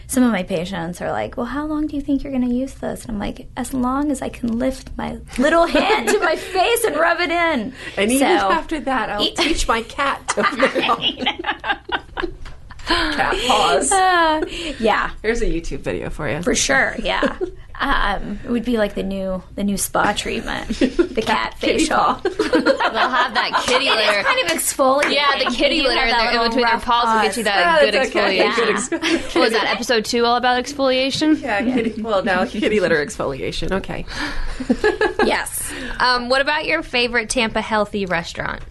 Some of my patients are like, "Well, how long do you think you're going to use this?" And I'm like, "As long as I can lift my little (laughs) hand to my face and rub it in." And even after that, I'll teach my cat to (laughs) cat paws. (laughs) Uh, yeah, Here's a YouTube video for you. for sure. Yeah. Um, it would be like the new the new spa treatment, the cat facial. (laughs) They'll have that kitty litter. is kind of exfoliating. Yeah, the kitty litter in, in between their rough paws will get you that good that's okay. exfoliation. Good Yeah. What was that episode two all about exfoliation? Yeah, kitty, well, now kitty litter exfoliation. Okay. (laughs) Yes. Um, what about your favorite Tampa healthy restaurant?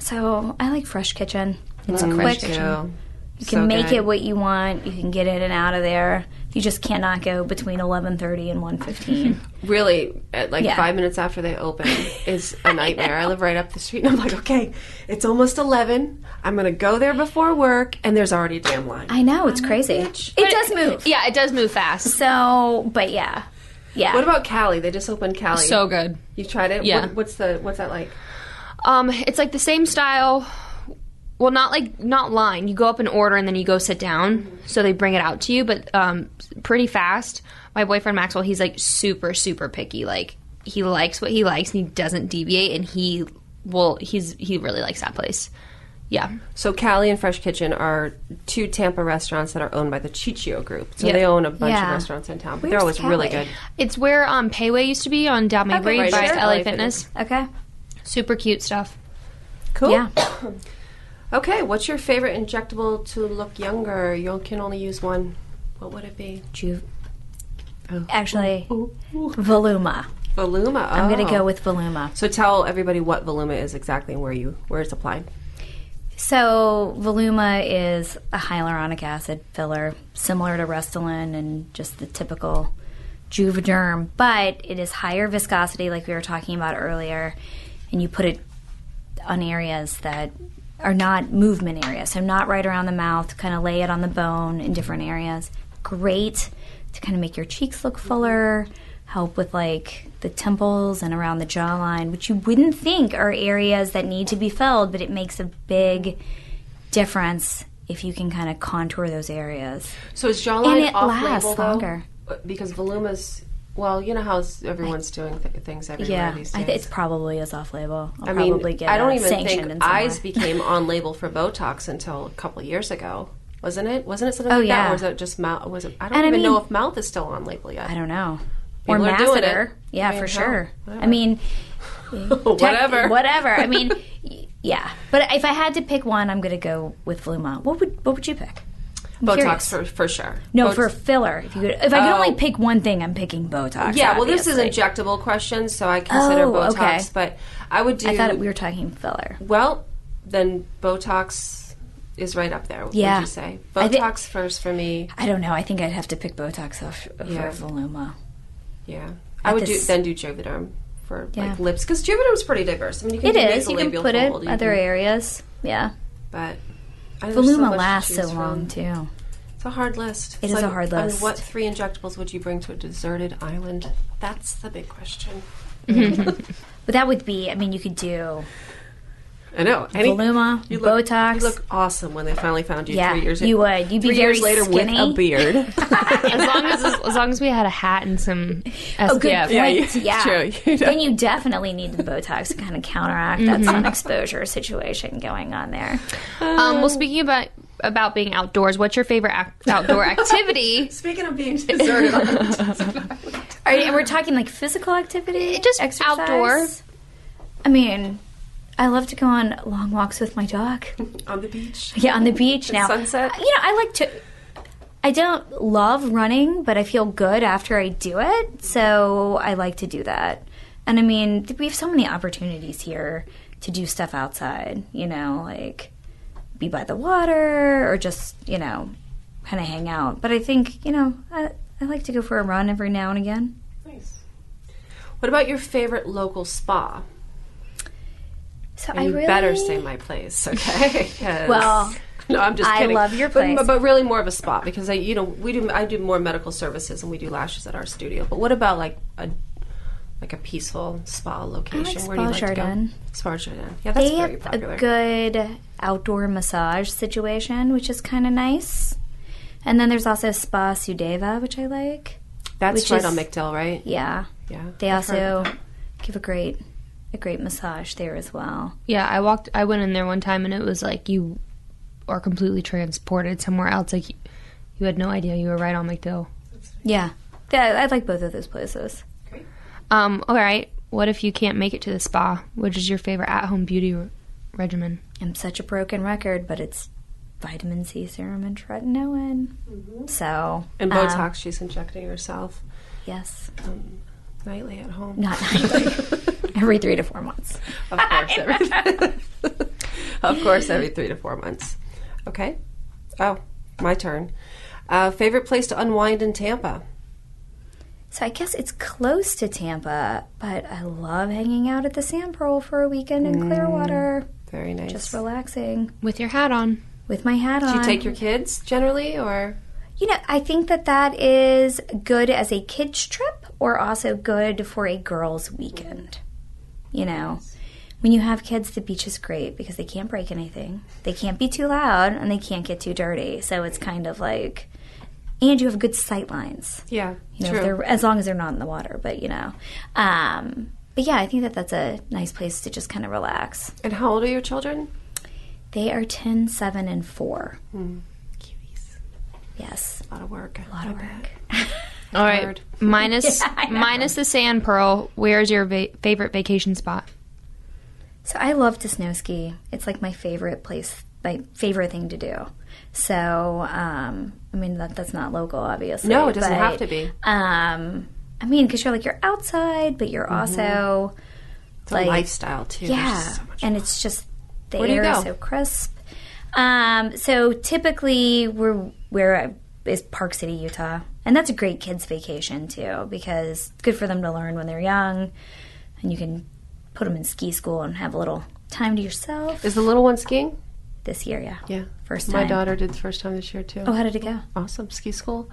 So I like Fresh Kitchen. It's Mm, quick. too. You can So make good. it what you want. You can get in and out of there. You just cannot go between eleven thirty and one fifteen. (laughs) Really, at like Yeah. five minutes after they open, is a nightmare. I live right up the street, and I'm like, okay, it's almost eleven. I'm gonna go there before work, and there's already a damn line. I know it's crazy. It does move. Yeah, it does move fast. So, but yeah, yeah. What about Cali? They just opened Cali. So good. you tried it? Yeah. What, what's the what's that like? Um, it's like the same style. Well, not like not line. You go up and order, and then you go sit down. So they bring it out to you, but um, pretty fast. My boyfriend Maxwell, he's like super super picky. Like he likes what he likes, and he doesn't deviate. And he will. He's he really likes that place. Yeah. So Cali and Fresh Kitchen are two Tampa restaurants that are owned by the Ciccio Group. So Yeah. they own a bunch Yeah. of restaurants in town, but they're Where's always really good. It's where um Pei Wei used to be on Down Okay, Street by sure. LA LA Fitness. okay. Super cute stuff. Cool. Yeah. (coughs) Okay, what's your favorite injectable to look younger? You can only use one. What would it be? Ju- Oh. Actually, (laughs) Voluma. Voluma. I'm gonna oh. go with Voluma. So tell everybody what Voluma is exactly and where you where it's applied. So Voluma is a hyaluronic acid filler, similar to Restylane and just the typical Juvederm, but it is higher viscosity, like we were talking about earlier, and you put it on areas that are not movement areas, so not right around the mouth. Kind of lay it on the bone in different areas. Great to kind of make your cheeks look fuller, help with like the temples and around the jawline, which you wouldn't think are areas that need to be filled, but it makes a big difference if you can kind of contour those areas. So is jawline And it lasts label longer. Uh, because Voluma's well, you know how everyone's doing th- things everywhere Yeah, these I days. th- it's probably is off label. I'll I mean, probably get I don't even think eyes became (laughs) on label for Botox until a couple years ago, wasn't it? Wasn't it something Oh, like that, or was it just mouth? Was it? I don't And I even know if mouth is still on label yet. I don't know. Or People doing masseter. it. Yeah, I mean, for sure. whatever. I mean, (laughs) eh, whatever. tech- whatever. I mean, (laughs) yeah. But if I had to pick one, I'm going to go with Voluma. What would what would you pick? I'm Botox curious. for for sure. No, Bot- for filler. If you could, if I could Oh. only pick one thing, I'm picking Botox. yeah. Well, this is obviously. injectable questions, so I consider Oh, Botox. okay. But I would do. I thought we were talking filler. Well, then Botox is right up there. Yeah. Would you say Botox first for me? I don't know. I think I'd have to pick Botox off Yeah. for Voluma. Yeah, I would do then do Juvederm for Yeah. like lips because Juvederm's pretty diverse. I mean, you can It do is. You can put it other areas. Yeah. but I- there's so Voluma lasts choose so from. long too. It's a hard list. It It's is a hard I mean, list. what three injectables would you bring to a deserted island? That's the big question. Mm-hmm. (laughs) But that would be. I mean, you could do I know. Any, Voluma, you look, Botox. You look awesome when they finally found you yeah, three years ago. you would. You'd be three very years later skinny. with a (laughs) beard. (laughs) as long as as long as we had a hat and some SPF. (laughs) Oh, good Yeah, point. you- Yeah, true. You know. then you definitely need the Botox to kind of counteract Mm-hmm. that sun exposure situation going on there. Um, well, speaking about about being outdoors, what's your favorite ac- outdoor activity? Speaking of being deserted islands, Are you, we're talking like physical activity, Just Exercise? outdoor. I mean, I love to go on long walks with my dog. (laughs) on the beach. Yeah, on the beach now. sunset? You know, I like to. I don't love running, but I feel good after I do it, so I like to do that. And I mean, we have so many opportunities here to do stuff outside. You know, like be by the water or just you know, kind of hang out. But I think you know, I, I like to go for a run every now and again. Nice. What about your favorite local spa? So And I you really better say my place, (laughs) okay? Well, no, I'm just kidding. I love your place. but, but really more of a spa because I, you know, we do. I do more medical services and we do lashes at our studio. But what about like a like a peaceful spa location? Where do you Spa like Jardin. to go? Spa Jardin. Yeah, that's they very have popular. a good outdoor massage situation, which is kind of nice. And then there's also Spa Sudeva, which I like. that's which right is- on MacDill, right? Yeah, Yeah. they I've also give a great a great massage there as well. Yeah, I walked. I went in there one time, and it was like you are completely transported somewhere else. Like you, you had no idea you were right on MacDill. Yeah, yeah, I like both of those places. Um, all right. What if you can't make it to the spa? Which is your favorite at-home beauty r- regimen? I'm such a broken record, but it's vitamin C serum and tretinoin. So And um, Botox, she's injecting herself yes, nightly at home. not (laughs) nightly. every three to four months. Of course, every, (laughs) of course, every three to four months. Okay. Oh, my turn. Uh, favorite place to unwind in Tampa? So I guess it's close to Tampa, but I love hanging out at the Sand Pearl for a weekend in Clearwater, Very nice. just relaxing With your hat on. with my hat on. Do you take your kids generally, or You know, I think that that is good as a kids trip or also good for a girls' weekend. You know, when you have kids, the beach is great because they can't break anything. They can't be too loud and they can't get too dirty. So it's kind of like, and you have good sight lines. yeah, You know, true. they're, as long as they're not in the water, but you know. Um, but yeah, I think that that's a nice place to just kind of relax. And how old are your children? They are 10, 7, and 4. Cuties. Yes. A lot of work. A lot of work. (laughs) All right. Hard. Minus (laughs) Yeah, minus the sand pearl. Where's your va- favorite vacation spot? So I love to snow ski. It's like my favorite place, my favorite thing to do. So, um, I mean, that, that's not local, obviously. No, it doesn't but, have to be. Um, I mean, because you're like, you're outside, but you're also, It's like, a lifestyle too. Yeah. so and it's just, the Where air is so crisp. Um, so typically, we're, where is Park City, Utah. And that's a great kids' vacation, too, because it's good for them to learn when they're young. And you can put them in ski school and have a little time to yourself. Is the little one skiing? This year, yeah. Yeah. First time. My daughter did the first time this year too. Oh, how did it go? awesome ski school.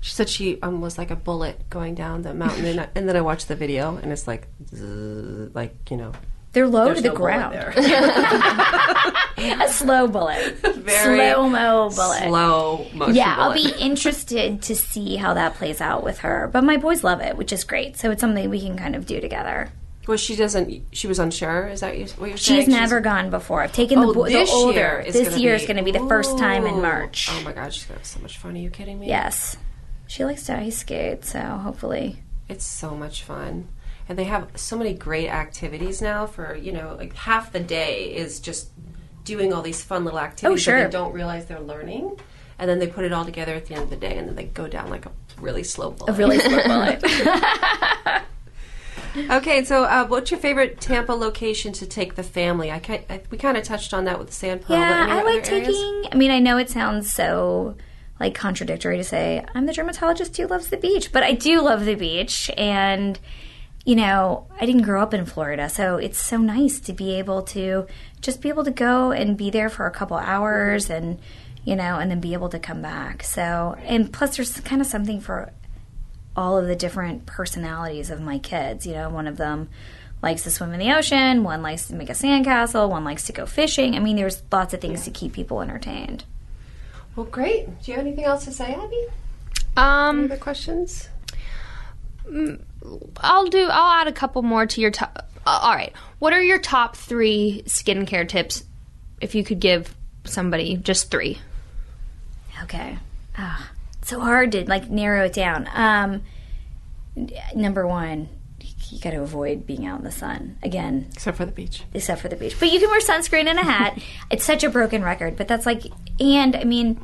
She said she um, was like a bullet going down the mountain, and, I, and then I watched the video, and it's like, zzz, (laughs) like you know, They're low there's to the no ground. (laughs) a (laughs) slow bullet. Very slow mo bullet. slow motion. Bullet. Yeah, I'll be (laughs) interested to see how that plays out with her. But my boys love it, which is great. So it's something we can kind of do together. Well, she doesn't. She was unsure. Is that what you're saying? She's never gone before. I've taken Oh, the, bo- the this older. year is this gonna year be- is going to be the first time in March. Oh my god, she's gonna have so much fun. Are you kidding me? Yes, she likes to ice skate, so hopefully. It's so much fun. And they have so many great activities now for, you know, like half the day is just doing all these fun little activities Oh, sure. that they don't realize they're learning. And then they put it all together at the end of the day and then they go down like a really slow bullet. A really slow (laughs) bullet. (laughs) okay, so uh, what's your favorite Tampa location to take the family? I, I we kind of touched on that with the Sand Pearl. Yeah, I like areas? taking. I mean, I know it sounds so like contradictory to say I'm the dermatologist who loves the beach, but I do love the beach, and you know, I didn't grow up in Florida, so it's so nice to be able to just be able to go and be there for a couple hours, and you know, and then be able to come back. So, and plus, there's kind of something for all of the different personalities of my kids. You know, one of them likes to swim in the ocean, one likes to make a sandcastle, one likes to go fishing. I mean, there's lots of things to keep people entertained. Well, great. Do you have anything else to say, Abby? Um, Any other questions? I'll do. I'll add a couple more to your top. Uh, all right. What are your top three skincare tips? If you could give somebody just three. Okay. Ah, so hard to like narrow it down. Um, number one, you got to avoid being out in the sun again. Except for the beach. except for the beach. But you can wear sunscreen and a hat. (laughs) it's such a broken record, but that's like, and I mean,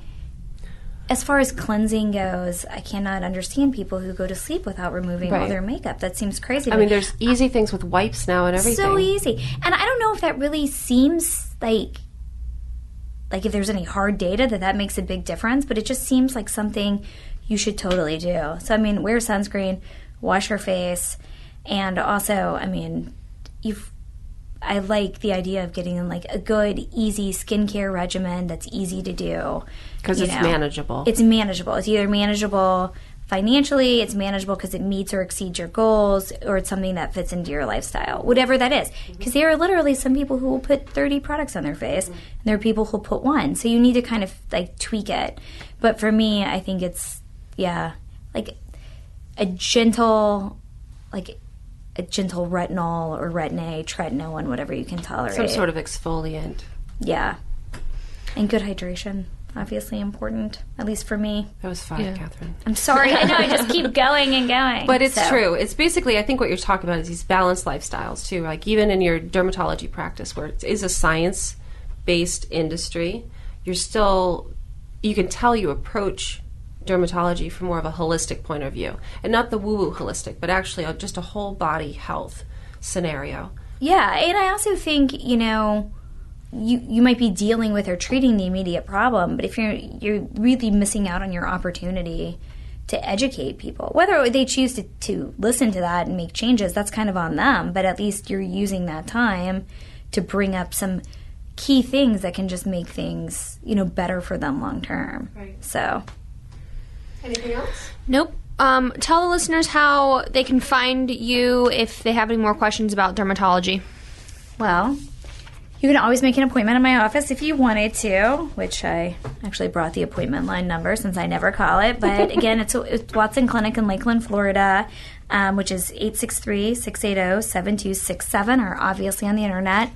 as far as cleansing goes, I cannot understand people who go to sleep without removing all their makeup. That seems crazy. to I me. mean, there's easy things with wipes now and everything. so easy, and I don't know if that really seems like. Like if there's any hard data that that makes a big difference, but it just seems like something you should totally do. So I mean, wear sunscreen, wash your face, and also, I mean, you've I like the idea of getting in like a good, easy skincare regimen that's easy to do. Because it's know. manageable. It's manageable. It's either manageable financially, it's manageable because it meets or exceeds your goals, or it's something that fits into your lifestyle, whatever that is. Mm-hmm. Because there are literally some people who will put 30 products on their face, mm-hmm. and there are people who'll put one. So you need to kind of like tweak it. But for me, I think it's, yeah, like a gentle, like a gentle retinol or retin A, tretinoin, whatever you can tolerate. Some sort of exfoliant. yeah, and good hydration. obviously important, at least for me. That was five, Yeah. Catherine. I'm sorry. I know I just keep (laughs) going and going. But it's So- true. It's basically, I think what you're talking about is these balanced lifestyles too. Like even in your dermatology practice, where it is a science based industry, you're still, you can tell you approach dermatology from more of a holistic point of view. And not the woo woo holistic, but actually a, just a whole body health scenario. Yeah, and I also think you know. You, you might be dealing with or treating the immediate problem, but if you're you're really missing out on your opportunity to educate people, whether they choose to, to listen to that and make changes, that's kind of on them. But at least you're using that time to bring up some key things that can just make things you know better for them long term. Right. So Anything else? Nope. Um, tell the listeners how they can find you if they have any more questions about dermatology. Well, you can always make an appointment in my office if you wanted to, which I actually brought the appointment line number since I never call it. But (laughs) again, it's, it's Watson Clinic in Lakeland, Florida, um, which is 863 680 7267, or obviously on the internet.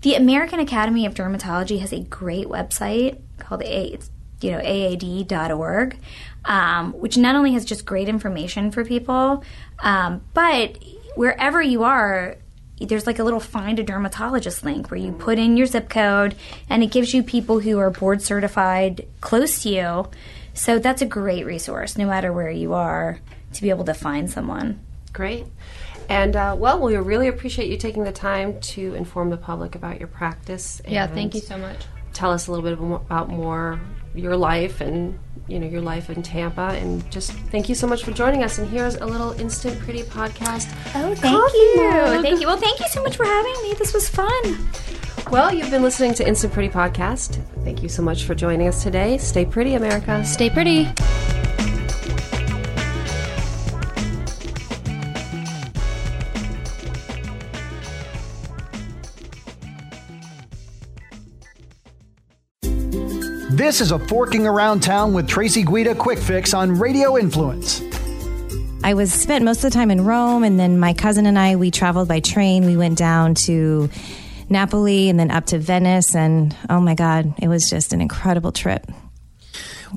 The American Academy of Dermatology has a great website called A, it's, you know, aad.org, um, which not only has just great information for people, um, but wherever you are, there's like a little find a dermatologist link where you put in your zip code and it gives you people who are board certified close to you. So that's a great resource, no matter where you are, to be able to find someone. Great. And uh, well, we really appreciate you taking the time to inform the public about your practice. Yeah, thank you so much. Tell us a little bit about more your life and you know your life in Tampa, and just thank you so much for joining us. And here's a little instant pretty podcast. Oh, thank Coffee you. mug. Thank you. Well, thank you so much for having me. This was fun. Well, you've been listening to Instant Pretty podcast. Thank you so much for joining us today. Stay pretty, America. Stay pretty. This is a Forking Around Town with Tracy Guida quick fix on Radio Influence. I was spent most of the time in Rome, and then my cousin and I we traveled by train. We went down to Napoli and then up to Venice, and oh my God, it was just an incredible trip.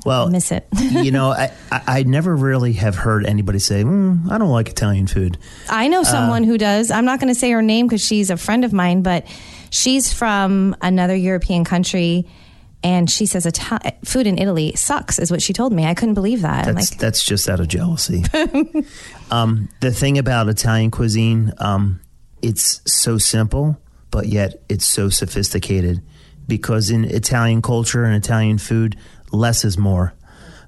Well, miss it. (laughs) you know, I, I, I never really have heard anybody say, mm, I don't like Italian food. I know someone who does. I'm not going to say her name because she's a friend of mine, but she's from another European country. And she says Ita- food in Italy sucks, is what she told me. I couldn't believe that. That's like, that's just out of jealousy. (laughs) um, the thing about Italian cuisine, um, it's so simple, but yet it's so sophisticated. Because in Italian culture and Italian food, less is more.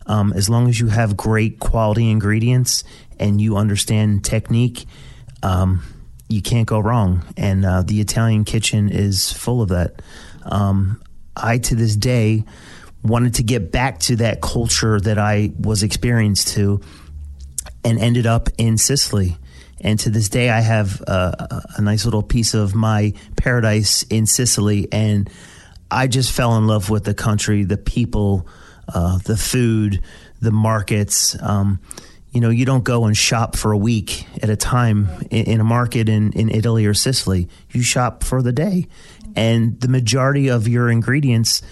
Um, as long as you have great quality ingredients and you understand technique, um, you can't go wrong. And uh, the Italian kitchen is full of that. Um, I, to this day, wanted to get back to that culture that I was experienced to and ended up in Sicily. And to this day, I have a nice little piece of my paradise in Sicily. And I just fell in love with the country, the people, uh, the food, the markets. Um, you know, you don't go and shop for a week at a time in, in a market in, in Italy or Sicily. You shop for the day. And the majority of your ingredients,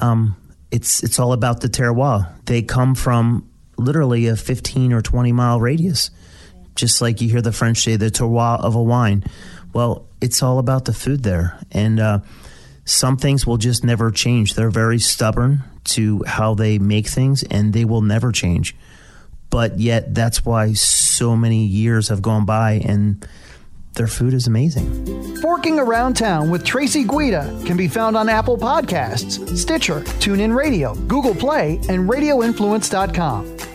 um, it's it's all about the terroir. They come from literally a 15 or 20 mile radius. Just like you hear the French say, the terroir of a wine. Well, it's all about the food there. And uh, some things will just never change. They're very stubborn to how they make things, and they will never change. But yet, that's why so many years have gone by, and their food is amazing. Forking Around Town with Tracy Guida can be found on Apple Podcasts, Stitcher, TuneIn Radio, Google Play, and RadioInfluence.com.